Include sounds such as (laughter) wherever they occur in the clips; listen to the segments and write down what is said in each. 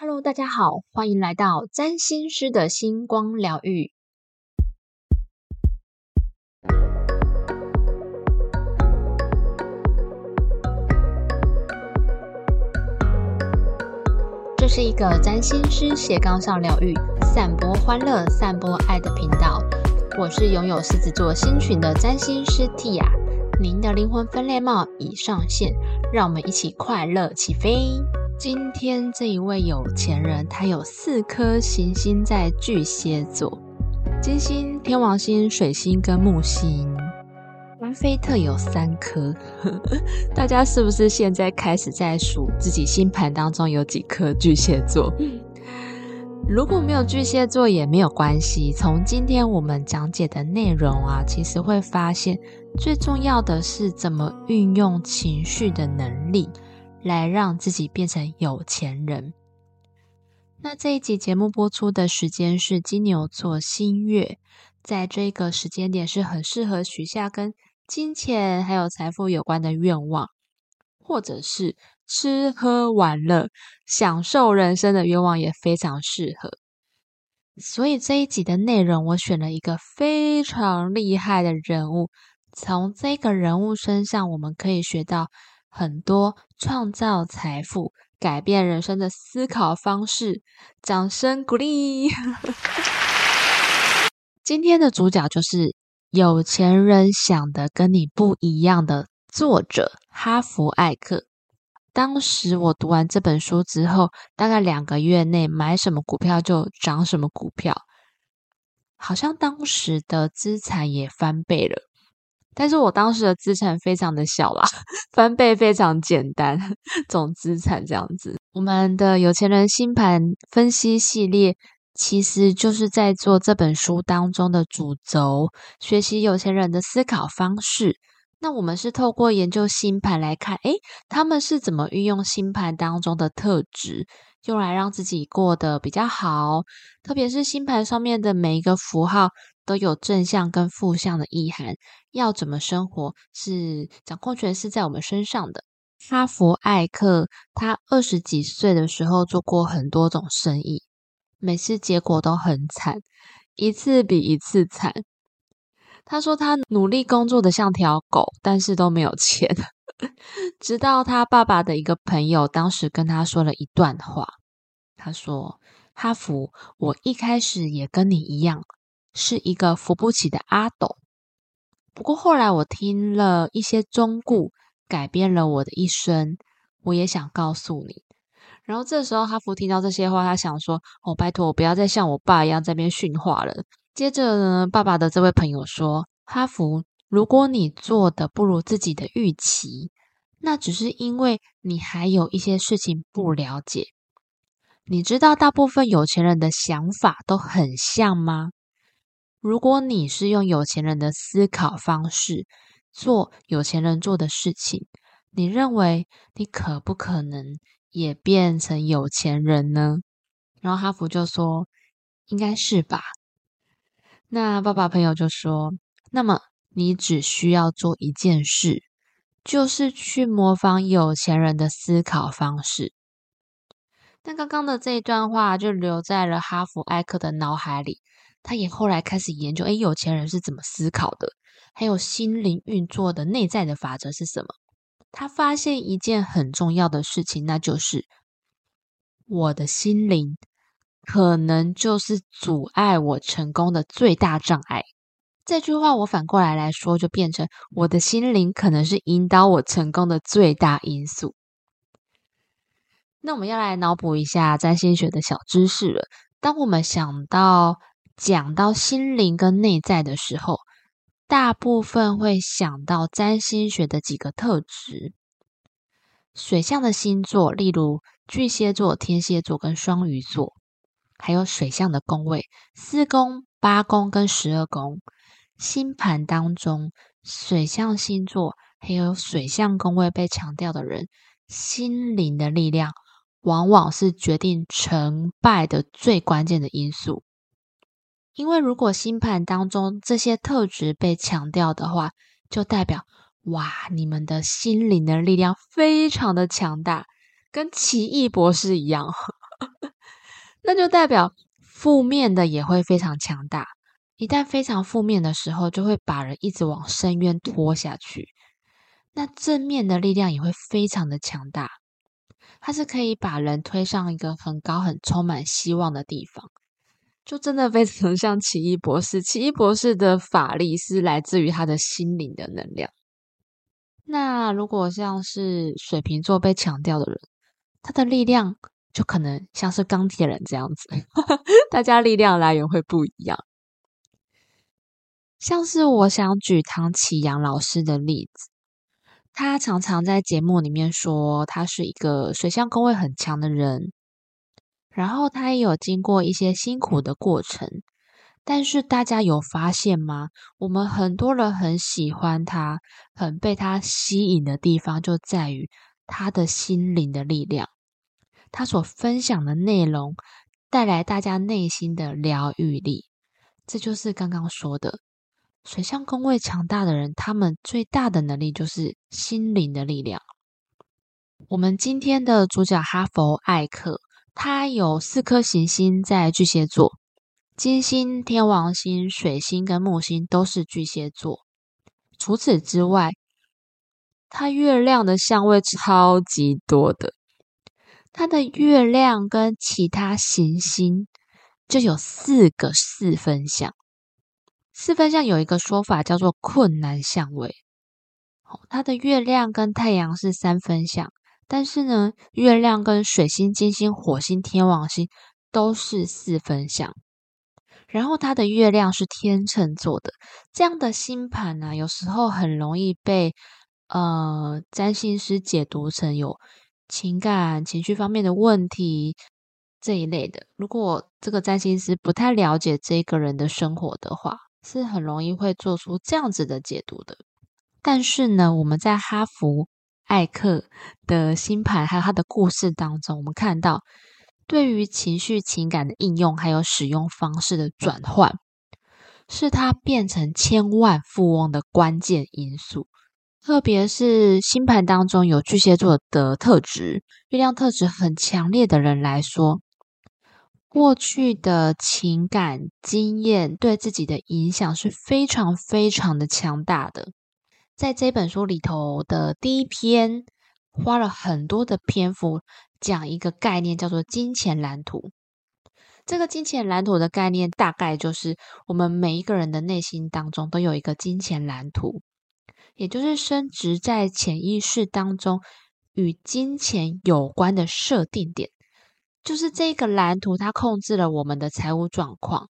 Hello，大家好，欢迎来到占星师的星光疗愈。这是一个占星师斜杠上疗愈、散播欢乐、散播爱的频道。我是拥有狮子座星群的占星师 Tia，您的灵魂分裂帽已上线，让我们一起快乐起飞。今天这一位有钱人，他有四颗行星在巨蟹座：金星、天王星、水星跟木星。巴菲特有三颗，(laughs) 大家是不是现在开始在数自己星盘当中有几颗巨蟹座？如果没有巨蟹座也没有关系。从今天我们讲解的内容啊，其实会发现最重要的是怎么运用情绪的能力，来让自己变成有钱人。那这一集节目播出的时间是金牛座新月，在这个时间点是很适合许下跟金钱还有财富有关的愿望，或者是吃喝玩乐、享受人生的愿望也非常适合。所以这一集的内容，我选了一个非常厉害的人物，从这个人物身上，我们可以学到很多创造财富、改变人生的思考方式。掌声鼓励！(laughs) 今天的主角就是。有钱人想的跟你不一样的作者哈弗艾克。当时我读完这本书之后，大概两个月内买什么股票就涨什么股票，好像当时的资产也翻倍了。但是我当时的资产非常的小啦，翻倍非常简单，总资产这样子。我们的有钱人星盘分析系列。其实就是在做这本书当中的主轴，学习有钱人的思考方式。那我们是透过研究星盘来看，诶，他们是怎么运用星盘当中的特质，用来让自己过得比较好。特别是星盘上面的每一个符号都有正向跟负向的意涵，要怎么生活是掌控权是在我们身上的。哈佛艾克他二十几岁的时候做过很多种生意。每次结果都很惨，一次比一次惨。他说他努力工作的像条狗，但是都没有钱。(laughs) 直到他爸爸的一个朋友当时跟他说了一段话，他说：“哈弗，我一开始也跟你一样，是一个扶不起的阿斗。不过后来我听了一些忠固，改变了我的一生。我也想告诉你。”然后这时候，哈弗听到这些话，他想说：“哦，拜托，我不要再像我爸一样在边训话了。”接着呢，爸爸的这位朋友说：“哈弗，如果你做的不如自己的预期，那只是因为你还有一些事情不了解。你知道，大部分有钱人的想法都很像吗？如果你是用有钱人的思考方式做有钱人做的事情，你认为你可不可能？”也变成有钱人呢？然后哈弗就说：“应该是吧。”那爸爸朋友就说：“那么你只需要做一件事，就是去模仿有钱人的思考方式。”那刚刚的这一段话就留在了哈弗艾克的脑海里。他也后来开始研究：哎，有钱人是怎么思考的？还有心灵运作的内在的法则是什么？他发现一件很重要的事情，那就是我的心灵可能就是阻碍我成功的最大障碍。这句话我反过来来说，就变成我的心灵可能是引导我成功的最大因素。那我们要来脑补一下占星学的小知识了。当我们想到讲到心灵跟内在的时候，大部分会想到占星学的几个特质，水象的星座，例如巨蟹座、天蝎座跟双鱼座，还有水象的宫位，四宫、八宫跟十二宫。星盘当中，水象星座还有水象宫位被强调的人，心灵的力量往往是决定成败的最关键的因素。因为如果星盘当中这些特质被强调的话，就代表哇，你们的心灵的力量非常的强大，跟奇异博士一样。(laughs) 那就代表负面的也会非常强大。一旦非常负面的时候，就会把人一直往深渊拖下去。那正面的力量也会非常的强大，它是可以把人推上一个很高、很充满希望的地方。就真的非常像奇异博士。奇异博士的法力是来自于他的心灵的能量。那如果像是水瓶座被强调的人，他的力量就可能像是钢铁人这样子，(laughs) 大家力量来源会不一样。像是我想举唐启阳老师的例子，他常常在节目里面说他是一个水象宫位很强的人，然后他也有经过一些辛苦的过程。但是大家有发现吗？我们很多人很喜欢他，很被他吸引的地方就在于他的心灵的力量，他所分享的内容带来大家内心的疗愈力。这就是刚刚说的水象宫位强大的人，他们最大的能力就是心灵的力量。我们今天的主角哈佛艾克，它有四颗行星在巨蟹座。金星、天王星、水星跟木星都是巨蟹座。除此之外，它月亮的相位超级多的。它的月亮跟其他行星就有四个四分相。四分相有一个说法叫做困难相位。它的月亮跟太阳是三分相，但是呢，月亮跟水星、金星、火星、天王星都是四分相。然后他的月亮是天秤座的，这样的星盘呢，有时候很容易被呃占星师解读成有情感、情绪方面的问题这一类的。如果这个占星师不太了解这个人的生活的话，是很容易会做出这样子的解读的。但是呢，我们在哈佛艾克的星盘还有他的故事当中，我们看到。对于情绪情感的应用，还有使用方式的转换，是他变成千万富翁的关键因素。特别是星盘当中有巨蟹座的特质、月亮特质很强烈的人来说，过去的情感经验对自己的影响是非常非常的强大的。在这本书里头的第一篇，花了很多的篇幅。讲一个概念叫做金钱蓝图。这个金钱蓝图的概念，大概就是我们每一个人的内心当中都有一个金钱蓝图，也就是升值在潜意识当中与金钱有关的设定点。就是这个蓝图，它控制了我们的财务状况。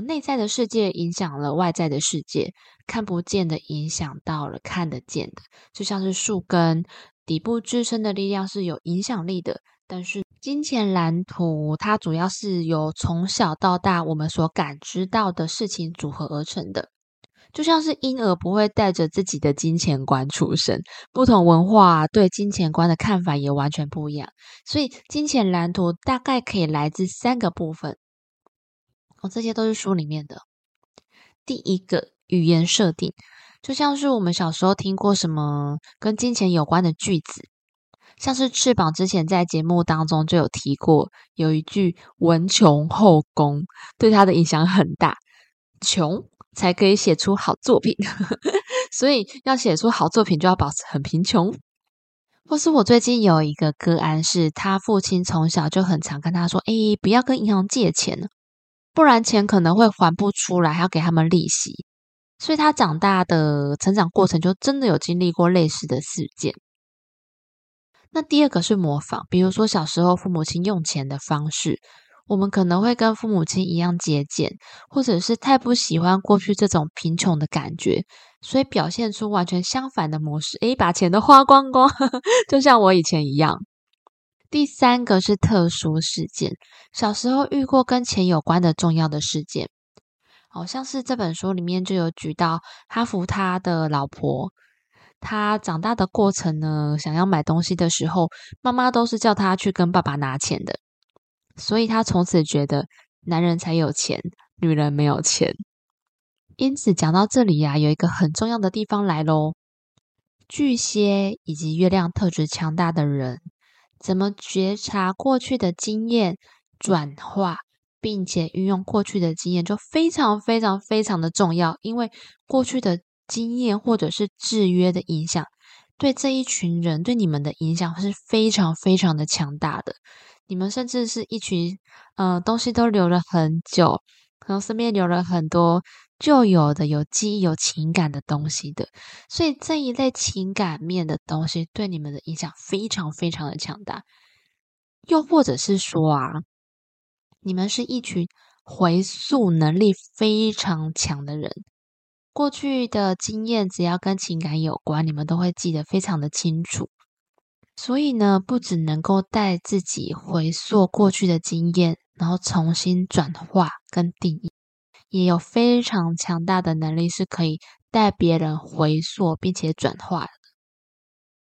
内在的世界影响了外在的世界，看不见的影响到了看得见的，就像是树根。底部支撑的力量是有影响力的，但是金钱蓝图它主要是由从小到大我们所感知到的事情组合而成的，就像是婴儿不会带着自己的金钱观出生，不同文化对金钱观的看法也完全不一样，所以金钱蓝图大概可以来自三个部分，哦，这些都是书里面的。第一个语言设定。就像是我们小时候听过什么跟金钱有关的句子，像是翅膀之前在节目当中就有提过，有一句“文穷后宫”，对他的影响很大，穷才可以写出好作品，(laughs) 所以要写出好作品就要保持很贫穷。或是我最近有一个个案，是他父亲从小就很常跟他说：“哎，不要跟银行借钱不然钱可能会还不出来，还要给他们利息。”所以他长大的成长过程就真的有经历过类似的事件。那第二个是模仿，比如说小时候父母亲用钱的方式，我们可能会跟父母亲一样节俭，或者是太不喜欢过去这种贫穷的感觉，所以表现出完全相反的模式，诶，把钱都花光光，(laughs) 就像我以前一样。第三个是特殊事件，小时候遇过跟钱有关的重要的事件。好像是这本书里面就有举到哈弗他的老婆，他长大的过程呢，想要买东西的时候，妈妈都是叫他去跟爸爸拿钱的，所以他从此觉得男人才有钱，女人没有钱。因此讲到这里呀，有一个很重要的地方来喽，巨蟹以及月亮特质强大的人，怎么觉察过去的经验？转化，并且运用过去的经验，就非常非常非常的重要。因为过去的经验或者是制约的影响，对这一群人对你们的影响是非常非常的强大的。你们甚至是一群，呃，东西都留了很久，可能身边留了很多旧有的、有记忆、有情感的东西的。所以这一类情感面的东西，对你们的影响非常非常的强大。又或者是说啊，你们是一群回溯能力非常强的人，过去的经验只要跟情感有关，你们都会记得非常的清楚。所以呢，不只能够带自己回溯过去的经验，然后重新转化跟定义，也有非常强大的能力是可以带别人回溯并且转化的。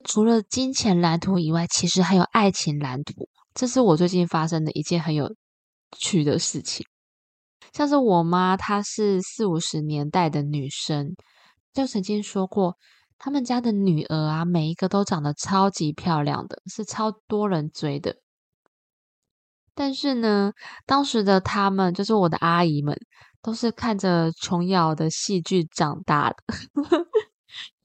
除了金钱蓝图以外，其实还有爱情蓝图。这是我最近发生的一件很有趣的事情。像是我妈，她是四五十年代的女生，就曾经说过，他们家的女儿啊，每一个都长得超级漂亮的，是超多人追的。但是呢，当时的他们，就是我的阿姨们，都是看着琼瑶的戏剧长大的。(laughs)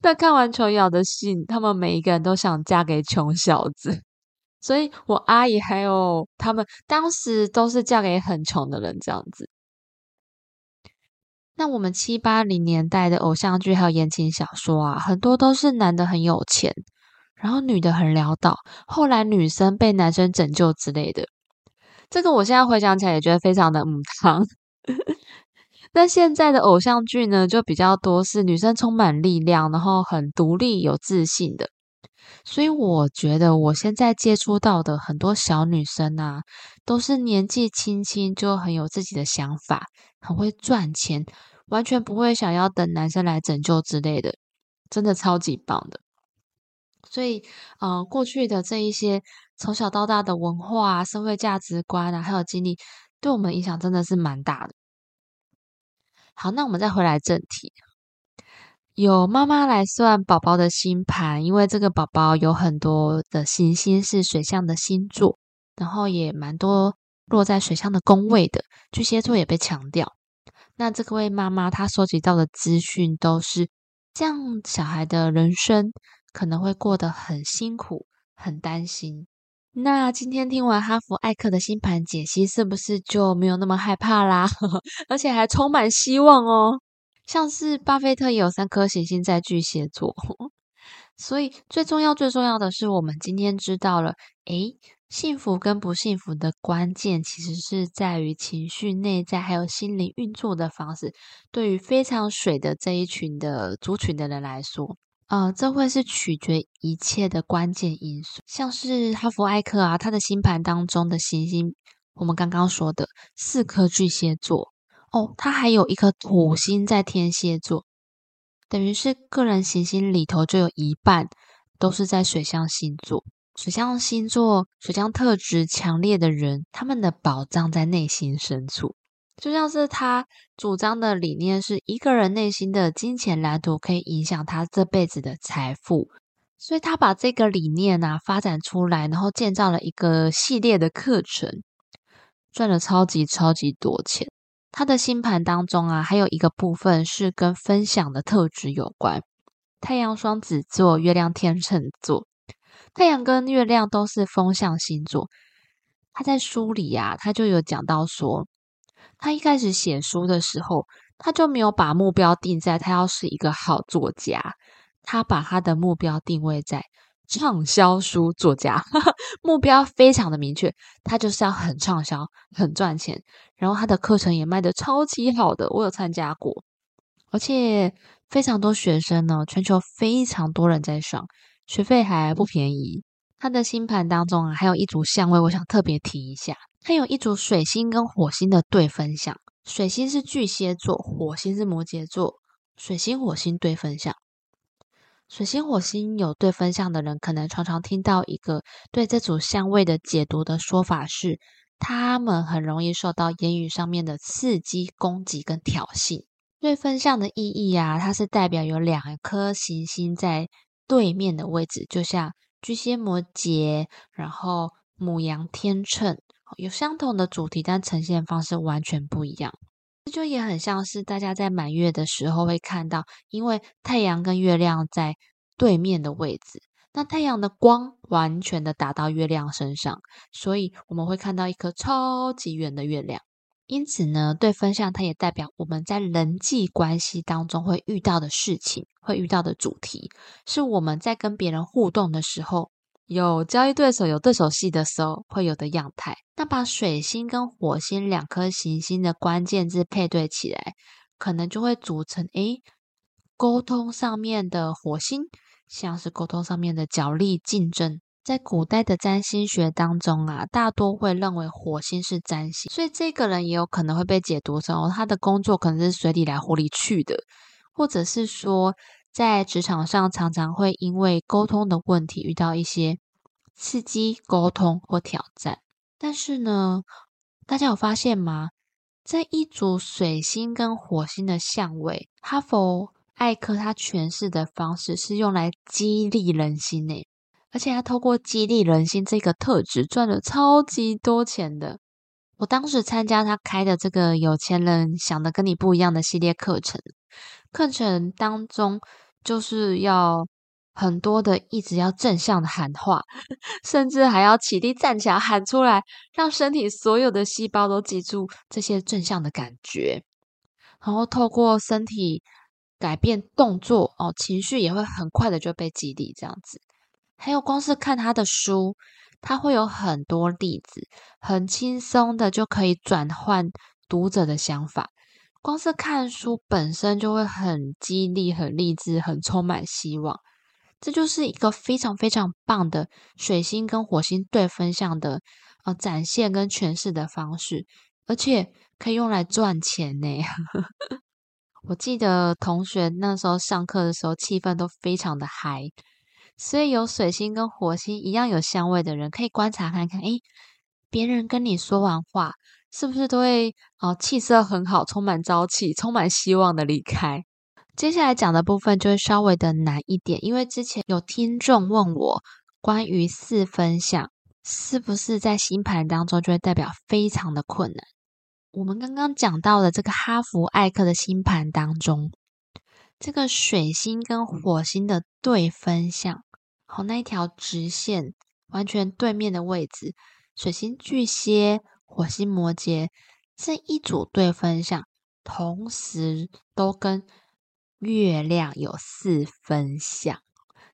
但看完琼瑶的戏，他们每一个人都想嫁给穷小子。所以，我阿姨还有他们当时都是嫁给很穷的人，这样子。那我们七八零年代的偶像剧还有言情小说啊，很多都是男的很有钱，然后女的很潦倒，后来女生被男生拯救之类的。这个我现在回想起来也觉得非常的母汤。(laughs) 那现在的偶像剧呢，就比较多是女生充满力量，然后很独立有自信的。所以我觉得，我现在接触到的很多小女生啊，都是年纪轻轻就很有自己的想法，很会赚钱，完全不会想要等男生来拯救之类的，真的超级棒的。所以，呃，过去的这一些从小到大的文化、社会价值观啊，还有经历，对我们影响真的是蛮大的。好，那我们再回来正题。有妈妈来算宝宝的星盘，因为这个宝宝有很多的行星是水象的星座，然后也蛮多落在水象的宫位的，巨蟹座也被强调。那这位妈妈她收集到的资讯都是这样，小孩的人生可能会过得很辛苦，很担心。那今天听完哈佛艾克的星盘解析，是不是就没有那么害怕啦？(laughs) 而且还充满希望哦。像是巴菲特也有三颗行星在巨蟹座，(laughs) 所以最重要、最重要的是，我们今天知道了，诶，幸福跟不幸福的关键其实是在于情绪内在还有心灵运作的方式。对于非常水的这一群的族群的人来说，呃，这会是取决一切的关键因素。像是哈佛艾克啊，他的星盘当中的行星，我们刚刚说的四颗巨蟹座。哦，他还有一颗土星在天蝎座，等于是个人行星里头就有一半都是在水象星座。水象星座、水象特质强烈的人，他们的宝藏在内心深处。就像是他主张的理念，是一个人内心的金钱蓝图可以影响他这辈子的财富，所以他把这个理念啊发展出来，然后建造了一个系列的课程，赚了超级超级多钱。他的星盘当中啊，还有一个部分是跟分享的特质有关。太阳双子座、月亮天秤座，太阳跟月亮都是风象星座。他在书里啊，他就有讲到说，他一开始写书的时候，他就没有把目标定在他要是一个好作家，他把他的目标定位在。畅销书作家 (laughs) 目标非常的明确，他就是要很畅销、很赚钱，然后他的课程也卖的超级好的，我有参加过，而且非常多学生呢，全球非常多人在上，学费还不便宜。他的星盘当中啊，还有一组相位，我想特别提一下，他有一组水星跟火星的对分相，水星是巨蟹座，火星是摩羯座，水星火星对分相。水星、火星有对分相的人，可能常常听到一个对这组相位的解读的说法是，他们很容易受到言语上面的刺激、攻击跟挑衅。对分相的意义啊，它是代表有两颗行星在对面的位置，就像巨蟹、摩羯，然后母羊、天秤，有相同的主题，但呈现方式完全不一样。这就也很像是大家在满月的时候会看到，因为太阳跟月亮在对面的位置，那太阳的光完全的打到月亮身上，所以我们会看到一颗超级圆的月亮。因此呢，对分项它也代表我们在人际关系当中会遇到的事情，会遇到的主题，是我们在跟别人互动的时候。有交易对手、有对手戏的时候会有的样态。那把水星跟火星两颗行星的关键字配对起来，可能就会组成诶，沟通上面的火星，像是沟通上面的角力竞争。在古代的占星学当中啊，大多会认为火星是占星，所以这个人也有可能会被解读成他的工作可能是水里来火里去的，或者是说。在职场上，常常会因为沟通的问题遇到一些刺激沟通或挑战。但是呢，大家有发现吗？这一组水星跟火星的相位，哈佛艾克他诠释的方式是用来激励人心呢，而且他透过激励人心这个特质赚了超级多钱的。我当时参加他开的这个有钱人想的跟你不一样的系列课程，课程当中。就是要很多的一直要正向的喊话，(laughs) 甚至还要起立站起来喊出来，让身体所有的细胞都记住这些正向的感觉，然后透过身体改变动作哦，情绪也会很快的就被激励这样子。还有光是看他的书，他会有很多例子，很轻松的就可以转换读者的想法。光是看书本身就会很激励、很励志、很充满希望，这就是一个非常非常棒的水星跟火星对分相的呃展现跟诠释的方式，而且可以用来赚钱呢。(laughs) 我记得同学那时候上课的时候气氛都非常的嗨，所以有水星跟火星一样有相位的人，可以观察看看，诶，别人跟你说完话。是不是都会哦？气色很好，充满朝气，充满希望的离开。接下来讲的部分就会稍微的难一点，因为之前有听众问我关于四分相是不是在星盘当中就会代表非常的困难。我们刚刚讲到的这个哈弗艾克的星盘当中，这个水星跟火星的对分相，好那一条直线完全对面的位置，水星巨蟹。火星摩羯这一组对分相，同时都跟月亮有四分相。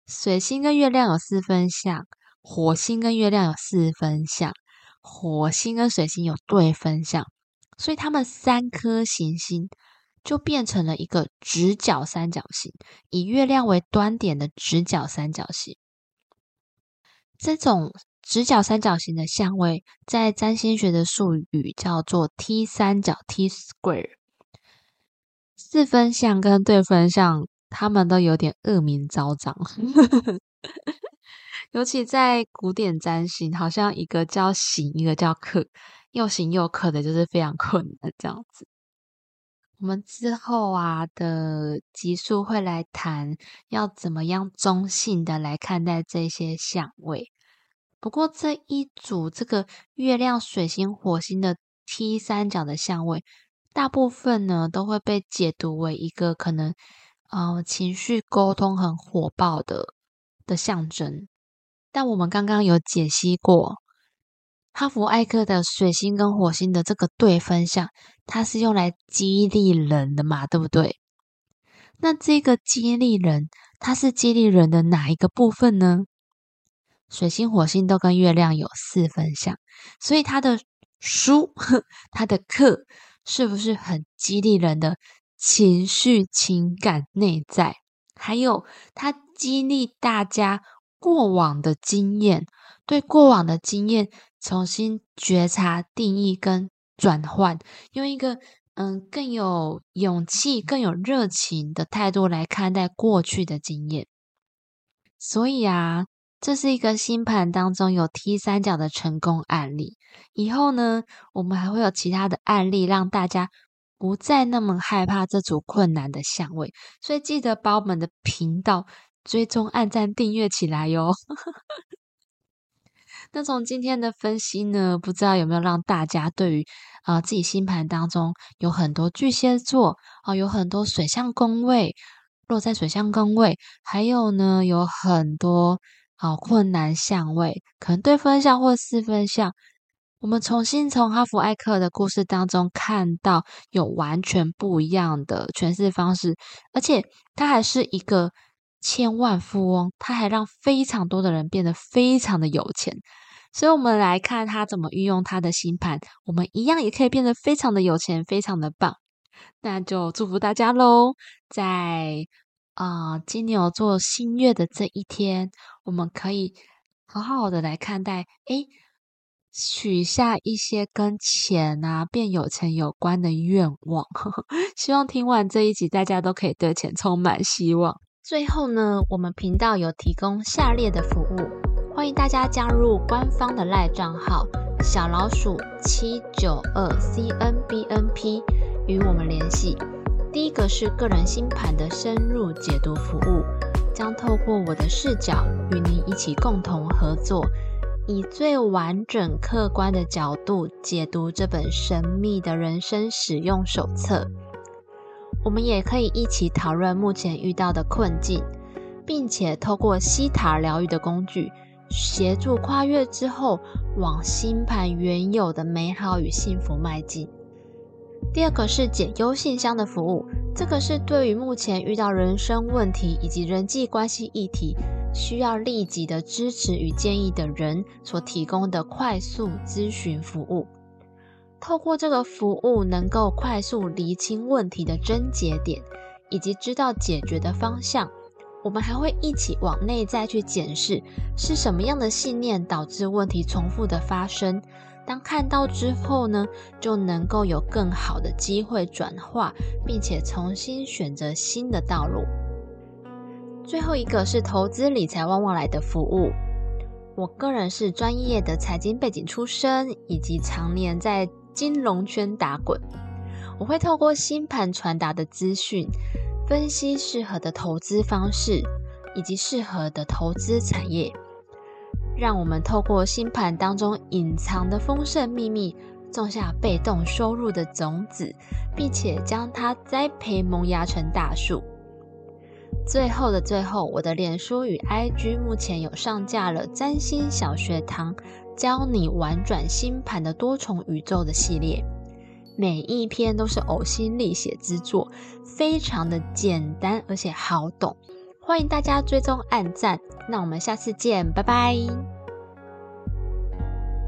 水星跟月亮有四分相，火星跟月亮有四分相，火星跟水星有对分相，所以他们三颗行星就变成了一个直角三角形，以月亮为端点的直角三角形。这种。直角三角形的相位，在占星学的术语叫做 T 三角 T square。四分相跟对分相，他们都有点恶名昭彰。(laughs) 尤其在古典占星，好像一个叫行，一个叫克，又行又克的，就是非常困难这样子。我们之后啊的集数会来谈，要怎么样中性的来看待这些相位。不过这一组这个月亮、水星、火星的 T 三角的相位，大部分呢都会被解读为一个可能，呃，情绪沟通很火爆的的象征。但我们刚刚有解析过，哈佛艾克的水星跟火星的这个对分相，它是用来激励人的嘛，对不对？那这个激励人，它是激励人的哪一个部分呢？水星、火星都跟月亮有四分相，所以他的书、(laughs) 他的课是不是很激励人的情绪、情感、内在？还有他激励大家过往的经验，对过往的经验重新觉察、定义跟转换，用一个嗯更有勇气、更有热情的态度来看待过去的经验。所以啊。这是一个星盘当中有 T 三角的成功案例。以后呢，我们还会有其他的案例，让大家不再那么害怕这组困难的相位。所以记得把我们的频道追踪、按赞、订阅起来哟。(laughs) 那从今天的分析呢，不知道有没有让大家对于啊自己星盘当中有很多巨蟹座啊，有很多水象宫位落在水象宫位，还有呢有很多啊困难相位，可能对分相或四分相。我们重新从哈佛艾克的故事当中看到有完全不一样的诠释方式，而且他还是一个千万富翁，他还让非常多的人变得非常的有钱。所以，我们来看他怎么运用他的星盘，我们一样也可以变得非常的有钱，非常的棒。那就祝福大家喽！在啊金牛座新月的这一天，我们可以好好的来看待，诶。许下一些跟钱啊变有钱有关的愿望，(laughs) 希望听完这一集，大家都可以对钱充满希望。最后呢，我们频道有提供下列的服务，欢迎大家加入官方的赖账号小老鼠七九二 c n b n p 与我们联系。第一个是个人星盘的深入解读服务，将透过我的视角与您一起共同合作。以最完整、客观的角度解读这本神秘的人生使用手册。我们也可以一起讨论目前遇到的困境，并且透过西塔疗愈的工具，协助跨越之后往星盘原有的美好与幸福迈进。第二个是解忧信箱的服务，这个是对于目前遇到人生问题以及人际关系议题。需要立即的支持与建议的人所提供的快速咨询服务。透过这个服务，能够快速厘清问题的症结点，以及知道解决的方向。我们还会一起往内在去检视，是什么样的信念导致问题重复的发生。当看到之后呢，就能够有更好的机会转化，并且重新选择新的道路。最后一个是投资理财旺旺来的服务。我个人是专业的财经背景出身，以及常年在金融圈打滚。我会透过星盘传达的资讯，分析适合的投资方式以及适合的投资产业，让我们透过星盘当中隐藏的丰盛秘密，种下被动收入的种子，并且将它栽培萌芽成大树。最后的最后，我的脸书与 IG 目前有上架了占星小学堂，教你玩转星盘的多重宇宙的系列，每一篇都是呕心沥血之作，非常的简单而且好懂，欢迎大家追踪按赞，那我们下次见，拜拜。